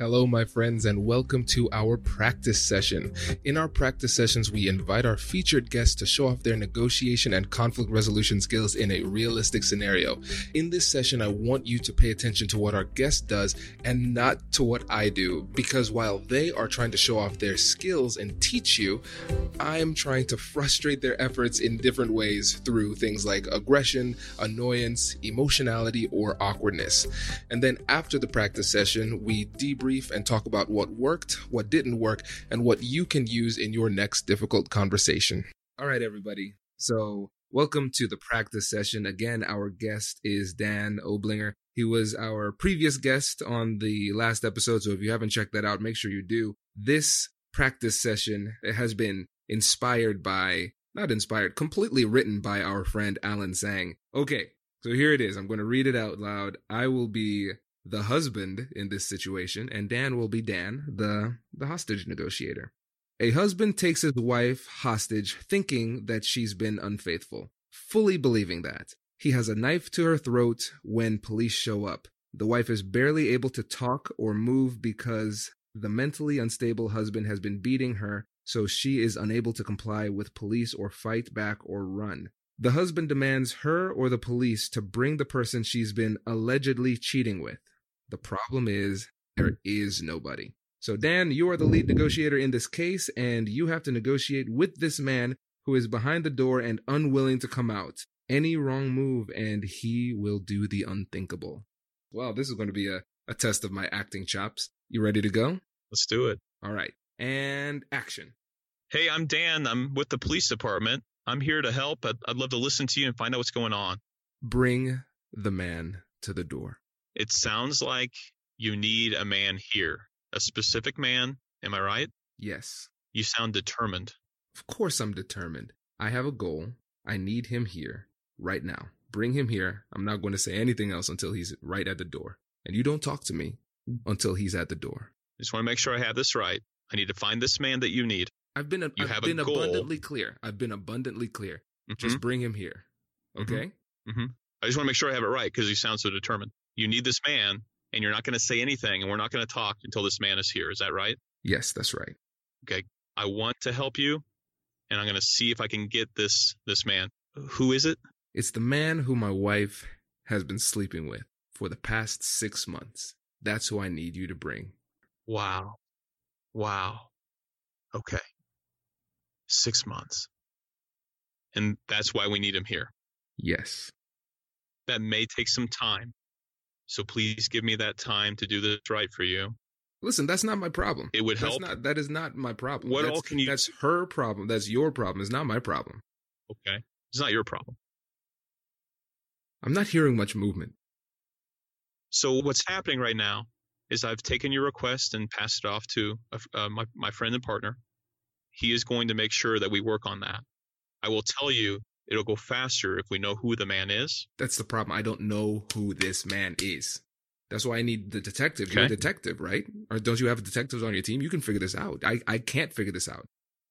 Hello, my friends, and welcome to our practice session. In our practice sessions, we invite our featured guests to show off their negotiation and conflict resolution skills in a realistic scenario. In this session, I want you to pay attention to what our guest does and not to what I do, because while they are trying to show off their skills and teach you, I'm trying to frustrate their efforts in different ways through things like aggression, annoyance, emotionality, or awkwardness. And then after the practice session, we debrief and talk about what worked, what didn't work, and what you can use in your next difficult conversation. All right, everybody. So, welcome to the practice session. Again, our guest is Dan Oblinger. He was our previous guest on the last episode. So, if you haven't checked that out, make sure you do. This practice session has been inspired by, not inspired, completely written by our friend Alan Sang. Okay, so here it is. I'm going to read it out loud. I will be the husband in this situation, and Dan will be Dan, the, the hostage negotiator. A husband takes his wife hostage thinking that she's been unfaithful, fully believing that. He has a knife to her throat when police show up. The wife is barely able to talk or move because the mentally unstable husband has been beating her, so she is unable to comply with police or fight back or run. The husband demands her or the police to bring the person she's been allegedly cheating with. The problem is there mm. is nobody. So, Dan, you are the lead negotiator in this case, and you have to negotiate with this man who is behind the door and unwilling to come out. Any wrong move, and he will do the unthinkable. Well, this is going to be a, a test of my acting chops. You ready to go? Let's do it. All right. And action. Hey, I'm Dan. I'm with the police department. I'm here to help. I'd, I'd love to listen to you and find out what's going on. Bring the man to the door. It sounds like you need a man here, a specific man. Am I right? Yes. You sound determined. Of course, I'm determined. I have a goal. I need him here right now. Bring him here. I'm not going to say anything else until he's right at the door. And you don't talk to me until he's at the door. I just want to make sure I have this right. I need to find this man that you need. I've been a, You I've have been abundantly clear. I've been abundantly clear. Mhm. Just bring him here. Mhm. Okay? I just want to make sure I have it right because you sound so determined. You need this man, and you're not going to say anything, and we're not going to talk until this man is here. Is that right? Yes, that's right. Okay. I want to help you, and I'm going to see if I can get this this man. Who is it? It's the man who my wife has been sleeping with for the past six months. That's who I need you to bring. Wow. Wow. Okay. Six months. And that's why we need him here. Yes. That may take some time. So please give me that time to do this right for you. Listen, that's not my problem. It would That's help. not that is not my problem. What that's, all can you- That's her problem. That's your problem. It's not my problem. Okay. It's not your problem. I'm not hearing much movement. So what's happening right now is I've taken your request and passed it off to uh, my, my friend and partner. He is going to make sure that we work on that. I will tell you it'll go faster if we know who the man is. That's the problem. I don't know who this man is. That's why I need the detective. You're a detective, right? Or don't you have detectives on your team? You can figure this out. I, I can't figure this out.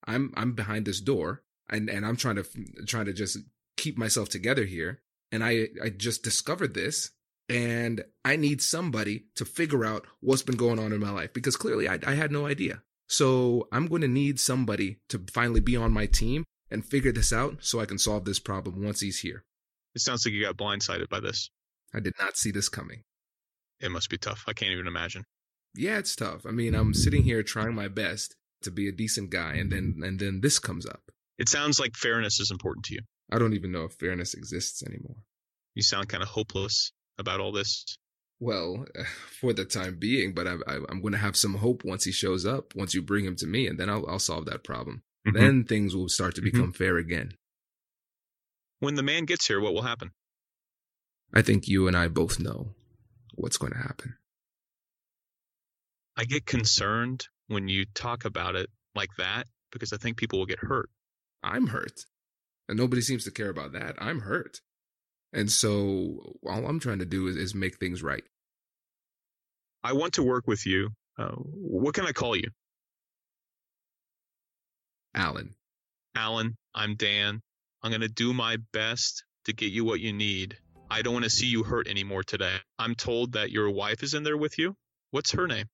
I'm I'm behind this door and, and I'm trying to trying to just keep myself together here. And I I just discovered this and I need somebody to figure out what's been going on in my life because clearly I, I had no idea. So I'm going to need somebody to finally be on my team and figure this out so I can solve this problem once he's here. It sounds like you got blindsided by this. I did not see this coming. It must be tough. I can't even imagine. Yeah, it's tough. I mean, I'm sitting here trying my best to be a decent guy and then and then this comes up. It sounds like fairness is important to you. I don't even know if fairness exists anymore. You sound kind of hopeless about all this. Well, for the time being, but I, I, I'm going to have some hope once he shows up. Once you bring him to me, and then I'll, I'll solve that problem. Mhm. Then things will start to Mhm. become fair again. When the man gets here, what will happen? I think you and I both know what's going to happen. I get concerned when you talk about it like that because I think people will get hurt. I'm hurt, and nobody seems to care about that. I'm hurt, and so all I'm trying to do is, is make things right. I want to work with you. Uh, what can I call you? Alan. Alan, I'm Dan. I'm going to do my best to get you what you need. I don't want to see you hurt anymore today. I'm told that your wife is in there with you. What's her name?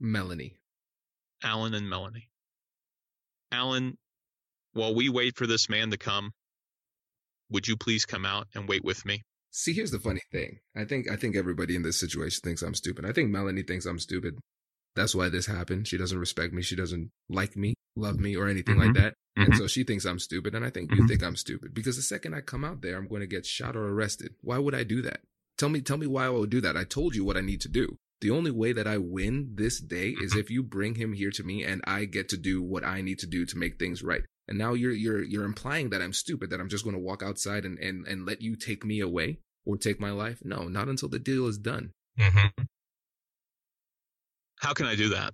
Melanie. Alan and Melanie. Alan, while we wait for this man to come, would you please come out and wait with me? See, here's the funny thing. I think I think everybody in this situation thinks I'm stupid. I think Melanie thinks I'm stupid. That's why this happened. She doesn't respect me. She doesn't like me, love me, or anything Mhm. like that. And Mhm. so she thinks I'm stupid. And I think you Mhm. think I'm stupid because the second I come out there, I'm going to get shot or arrested. Why would I do that? Tell me, tell me why I would do that. I told you what I need to do. The only way that I win this day is Mm-hmm. if you bring him here to me and I get to do what I need to do to make things right. And now you're you're you're implying that I'm stupid, that I'm just going to walk outside and, and, and let you take me away or take my life. No, not until the deal is done. Mm-hmm. How can I do that?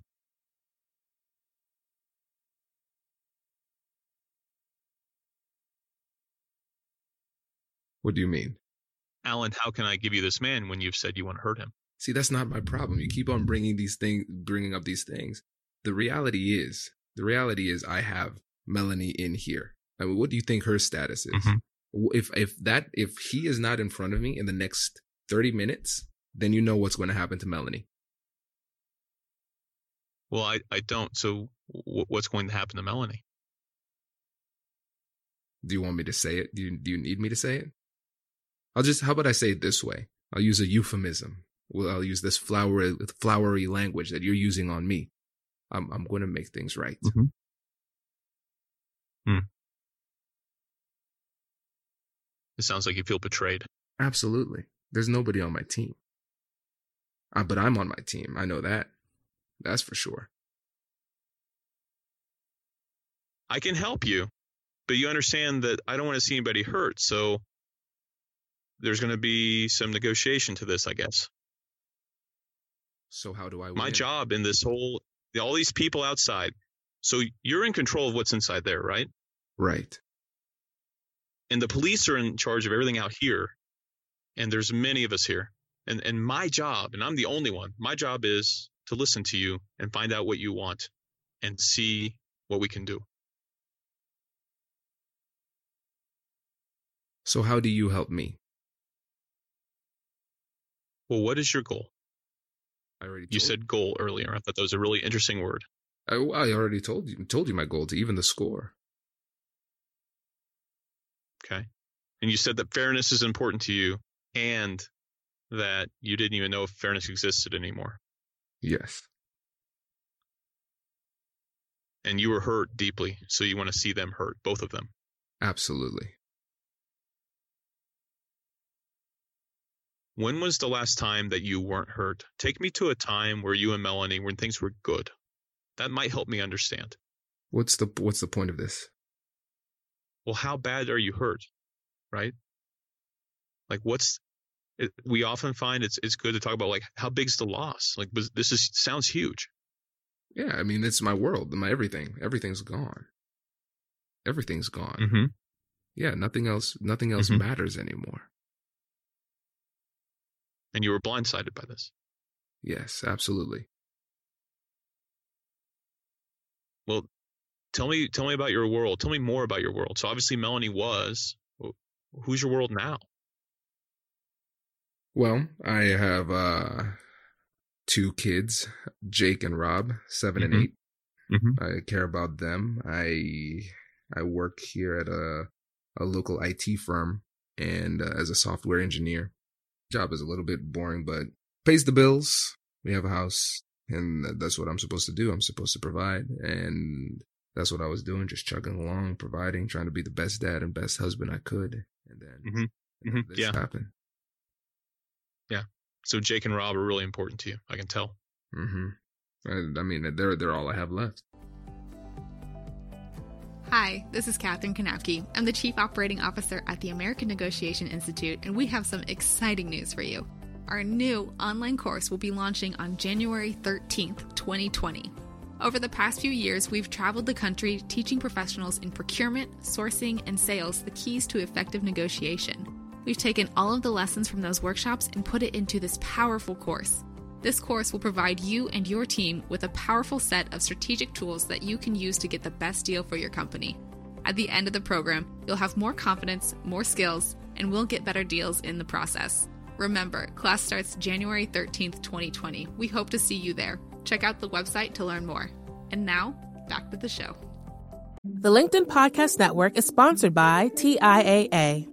What do you mean? Alan, how can I give you this man when you've said you want to hurt him? See, that's not my problem. You keep on bringing these things, bringing up these things. The reality is, the reality is, I have Melanie in here. I mean, what do you think her status is? Mhm. If if that if he is not in front of me in the next thirty minutes, then you know what's going to happen to Melanie. Well, I, I don't. So w- what's going to happen to Melanie? Do you want me to say it? Do you do you need me to say it? I'll just. How about I say it this way? I'll use a euphemism. Well, I'll use this flowery flowery language that you're using on me. I'm I'm going to make things right. Mhm. Hmm. It sounds like you feel betrayed. Absolutely. There's nobody on my team. Uh, but I'm on my team. I know that. That's for sure. I can help you, but you understand that I don't want to see anybody hurt. So there's going to be some negotiation to this, I guess. So how do I win? My job in this whole, all these people outside. So you're in control of what's inside there, right? Right. and the police are in charge of everything out here and there's many of us here and and my job and i'm the only one my job is to listen to you and find out what you want and see what we can do. So how do you help me? well what is your goal? I already you said goal earlier. I thought that was a really interesting word. I, I already told you told you my goal to even the score. okay. And you said that fairness is important to you and that you didn't even know if fairness existed anymore Yes. and you were hurt deeply so you want to see them hurt both of them Absolutely. When was the last time that you weren't hurt? Take me to a time where you and Melanie, when things were good. That might help me understand. What's the what's the point of this? Well, how bad are you hurt? Right? Like, what's it, we often find it's it's good to talk about like how big's the loss? Like, this is sounds huge. Yeah, I mean it's my world, my everything. Everything's gone. Everything's gone. Mm-hmm. Yeah, nothing else nothing else Mhm. matters anymore. And you were blindsided by this. Yes, absolutely. Well, tell me tell me about your world. Tell me more about your world. So obviously Melanie was. Who's your world now? Well, I have uh two kids, Jake and Rob, 7 Mhm. and 8. Mhm. I care about them. I I work here at a a local IT firm and uh, as a software engineer. Job is a little bit boring but pays the bills. We have a house and that's what I'm supposed to do. I'm supposed to provide and that's what I was doing, just chugging along, providing, trying to be the best dad and best husband I could. And then Mhm. then Mhm. this Yeah. happened. So Jake and Rob are really important to you. I can tell. Mm-hmm. I, I mean, they're they're all I have left. Hi, this is Katherine Knapke. I'm the Chief Operating Officer at the American Negotiation Institute, and we have some exciting news for you. Our new online course will be launching on January 13th, 2020. Over the past few years, we've traveled the country teaching professionals in procurement, sourcing, and sales the keys to effective negotiation. We've taken all of the lessons from those workshops and put it into this powerful course. This course will provide you and your team with a powerful set of strategic tools that you can use to get the best deal for your company. At the end of the program, you'll have more confidence, more skills, and we'll get better deals in the process. Remember, class starts January 13th, 2020. We hope to see you there. Check out the website to learn more. And now, back to the show. The LinkedIn Podcast Network is sponsored by TIAA.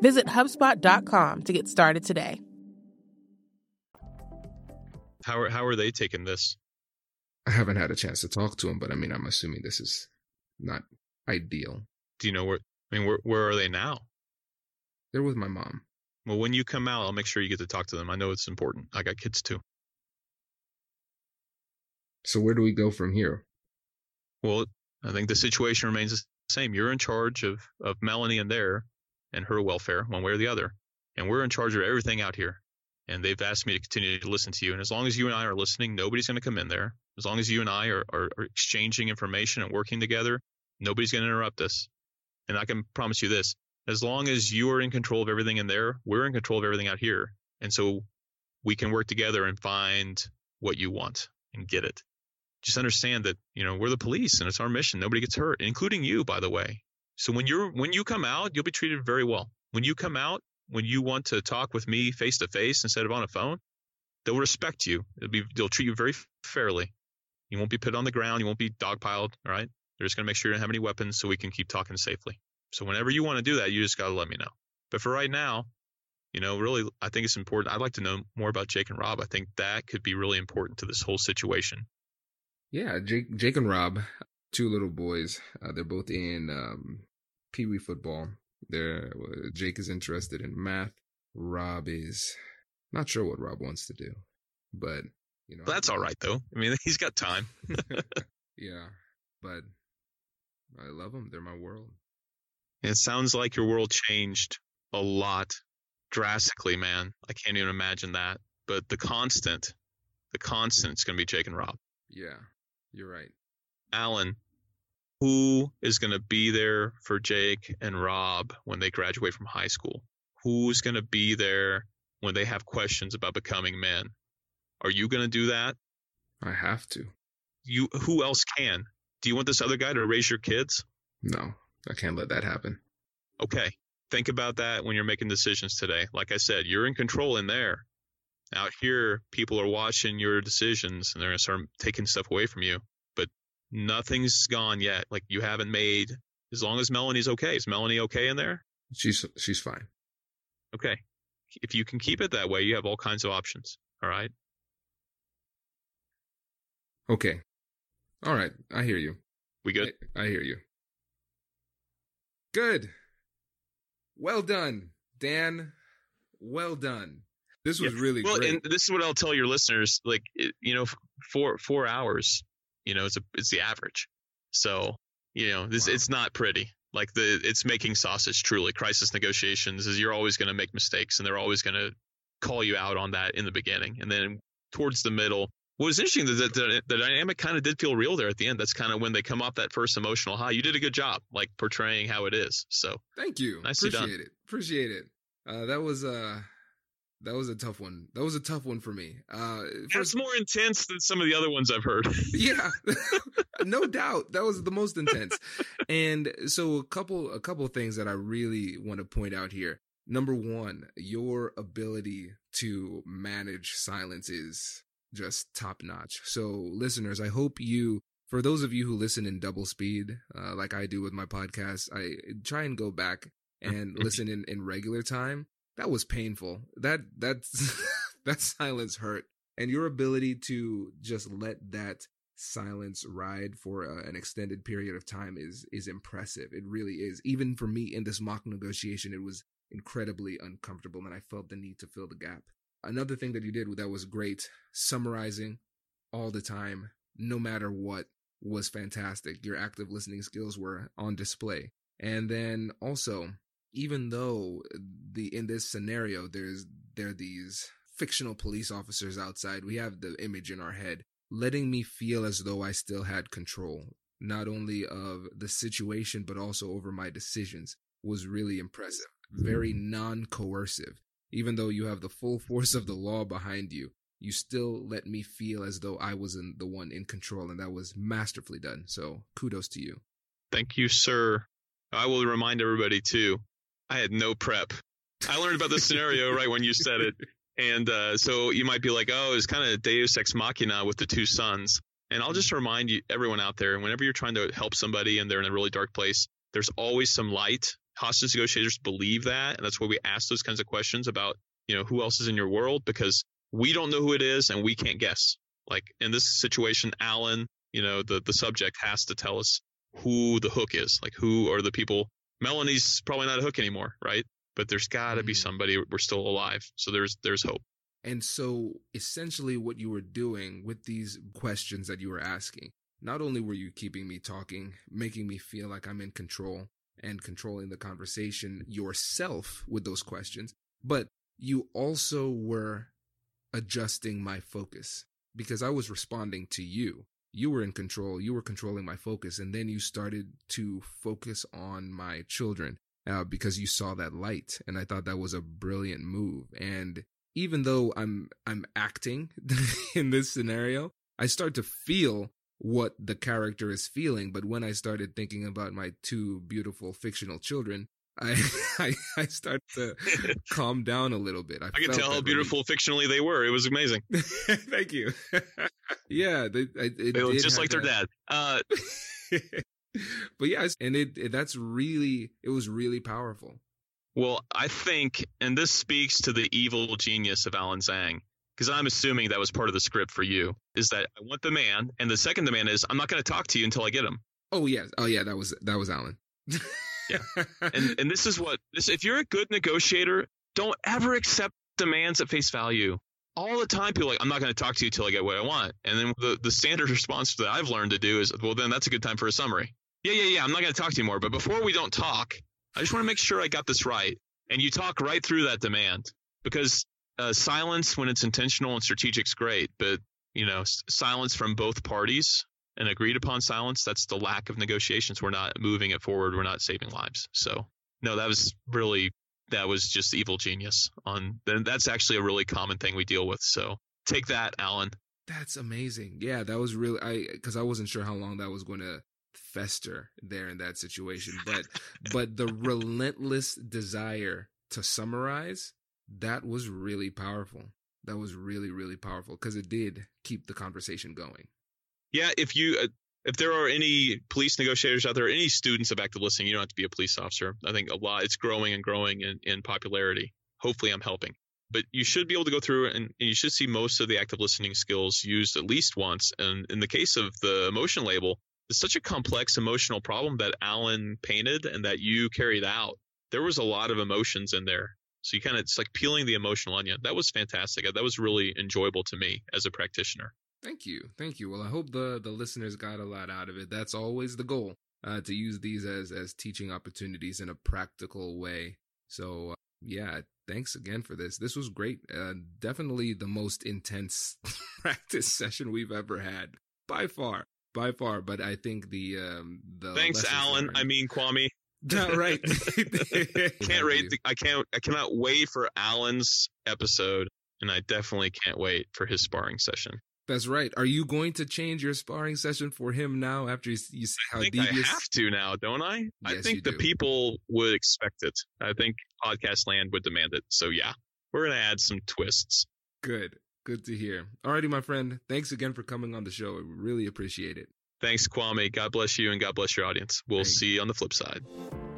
Visit HubSpot.com to get started today. How are, how are they taking this? I haven't had a chance to talk to him, but I mean, I'm assuming this is not ideal. Do you know where? I mean, where where are they now? They're with my mom. Well, when you come out, I'll make sure you get to talk to them. I know it's important. I got kids too. So where do we go from here? Well, I think the situation remains the same. You're in charge of of Melanie and their and her welfare, one way or the other, and we're in charge of everything out here. And they've asked me to continue to listen to you. And as long as you and I are listening, nobody's going to come in there. As long as you and I are, are, are exchanging information and working together, nobody's going to interrupt us. And I can promise you this as long as you are in control of everything in there, we're in control of everything out here. And so we can work together and find what you want and get it. Just understand that, you know, we're the police and it's our mission. Nobody gets hurt, including you, by the way. So when you're when you come out, you'll be treated very well. When you come out, when you want to talk with me face to face instead of on a phone, they'll respect you. It'll be they'll treat you very fairly. You won't be put on the ground. You won't be dogpiled. All right. They're just to make sure you don't have any weapons so we can keep talking safely. So whenever you want to do that, you just got to let me know. But for right now, you know, really, I think it's important. I'd like to know more about Jake and Rob. I think that could be really important to this whole situation. Yeah, Jake, Jake and Rob, two little boys. Uh, they're both in um, Pee Wee football. They're, uh, Jake is interested in math. Rob is not sure what Rob wants to do, but you know that's all right though. I mean, he's got time. yeah, but I love them. They're my world. It sounds like your world changed a lot drastically, man. I can't even imagine that. But the constant, the constant is going to be Jake and Rob. Yeah, you're right. Alan, who is going to be there for Jake and Rob when they graduate from high school? Who's going to be there when they have questions about becoming men? Are you going to do that? I have to. You who else can? Do you want this other guy to raise your kids? No, I can't let that happen. Okay. Think about that when you're making decisions today. Like I said, you're in control in there. Out here, people are watching your decisions and they're going to start taking stuff away from you. Nothing's gone yet. Like you haven't made, as long as Melanie's okay. Is Melanie okay in there? She's she's fine. Okay. If you can keep it that way, you have all kinds of options. All right. Okay. All right. I hear you. We good? I, I hear you. Good. Well done, Dan. Well done. This was Yeah. really well, great. and this is what I'll tell your listeners. Like, you know, four four hours. You know, it's a it's the average. So, you know, this Wow. it's not pretty. Like the it's making sausage. Truly, crisis negotiations is you're always going to make mistakes, and they're always going to call you out on that in the beginning, and then towards the middle. What was interesting is that the, the dynamic kind of did feel real there at the end. That's kind of when they come off that first emotional high. You did a good job, like portraying how it is. So Thank you. Nicely done. Appreciate it. Appreciate it. Uh, that was uh that was a tough one. That was a tough one for me. Uh that's first, more intense than some of the other ones I've heard. yeah. no doubt. That was the most intense. and so a couple a couple things that I really want to point out here. number one, your ability to manage silence is just top notch. So, listeners, I hope you, for those of you who listen in double speed, uh, like I do with my podcast, I try and go back and listen in, in regular time. That was painful. That, that's, that silence hurt. And your ability to just let that silence ride for uh, an extended period of time is is impressive. It really is. Even for me in this mock negotiation, it was incredibly uncomfortable, and I felt the need to fill the gap. Another thing that you did that was great, summarizing all the time, no matter what, was fantastic. Your active listening skills were on display. And then also, even though the in this scenario there's there are these fictional police officers outside, we have the image in our head letting me feel as though I still had control, not only of the situation, but also over my decisions, was really impressive. Very mm. non coercive. Even though you have the full force of the law behind you, you still let me feel as though I was in the one in control, and that was masterfully done. So kudos to you. Thank you, sir. I will remind everybody too. I had no prep. I learned about this scenario right when you said it. And uh, so you might be like, oh, it's kind of Deus ex machina with the two sons. And I'll just remind you, everyone out there, whenever you're trying to help somebody and they're in a really dark place, there's always some light. Hostage negotiators believe that, and that's why we ask those kinds of questions about, you know, who else is in your world because we don't know who it is and we can't guess. Like in this situation, Alan, you know, the the subject has to tell us who the hook is, like who are the people. Melanie's probably not a hook anymore, right? but there's got to be mm. somebody we're still alive so there's there's hope and so essentially what you were doing with these questions that you were asking not only were you keeping me talking making me feel like i'm in control and controlling the conversation yourself with those questions but you also were adjusting my focus because i was responding to you you were in control you were controlling my focus and then you started to focus on my children uh, because you saw that light. And I thought that was a brilliant move. And even though I'm, I'm acting in this scenario, I start to feel what the character is feeling. But when I started thinking about my two beautiful fictional children, I, I, I start to calm down a little bit. I, I can tell how beautiful fictionally they were. It was amazing. Thank you. yeah, they, it, look just like that. their dad. Uh, but yeah, and it, it that's really it was really powerful. Well, I think, and this speaks to the evil genius of Alan Zhang, because I'm assuming that was part of the script for you, is that I want the man, and the second demand is I'm not going to talk to you until I get him. Oh yeah, oh yeah, that was that was Alan. Yeah, and and this is what this. If you're a good negotiator, don't ever accept demands at face value. All the time, people like, I'm not going to talk to you until I get what I want. And then the, the standard response that I've learned to do is, well, then that's a good time for a summary yeah, yeah, yeah, I'm not going to talk to you more. But before we don't talk, I just want to make sure I got this right. And you talk right through that demand because uh, silence when it's intentional and strategic is great, but you know, s- silence from both parties and agreed upon silence, that's the lack of negotiations. We're not moving it forward. We're not saving lives. So no, that was really, that was just evil genius on, then that's actually a really common thing we deal with. So take that, Alan. That's amazing. Yeah, that was really, I, cause I wasn't sure how long that was going to fester there in that situation but but the relentless desire to summarize that was really powerful that was really really powerful because it did keep the conversation going yeah if you uh, if there are any police negotiators out there any students of active listening you don't have to be a police officer i think a lot it's growing and growing in, in popularity hopefully i'm helping but you should be able to go through and, and you should see most of the active listening skills used at least once and in the case of the emotion label it's such a complex emotional problem that Alan painted and that you carried out. There was a lot of emotions in there. So you kind of, it's like peeling the emotional onion. That was fantastic. That was really enjoyable to me as a practitioner. Thank you. Thank you. Well, I hope the, the listeners got a lot out of it. That's always the goal, uh, to use these as, as teaching opportunities in a practical way. So, uh, yeah, thanks again for this. This was great. Uh, definitely the most intense practice session we've ever had by far by far. But I think the um the thanks, Alan. I mean Kwame. right. can't wait. I can't. I cannot wait for Alan's episode, and I definitely can't wait for his sparring session. That's right. Are you going to change your sparring session for him now after you, you see how I think devious? I have to now, don't I? I think the do. people would expect it. I think podcast land would demand it. So yeah, we're gonna add some twists. Good. Good to hear. Alrighty, my friend. Thanks again for coming on the show. I really appreciate it. Thanks, Kwame. God bless you and God bless your audience. We'll Thank see you on the flip side.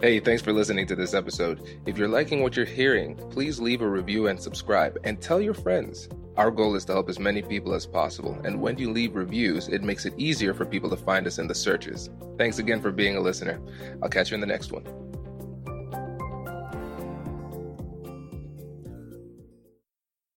Hey, thanks for listening to this episode. If you're liking what you're hearing, please leave a review and subscribe and tell your friends. Our goal is to help as many people as possible, and when you leave reviews, it makes it easier for people to find us in the searches. Thanks again for being a listener. I'll catch you in the next one.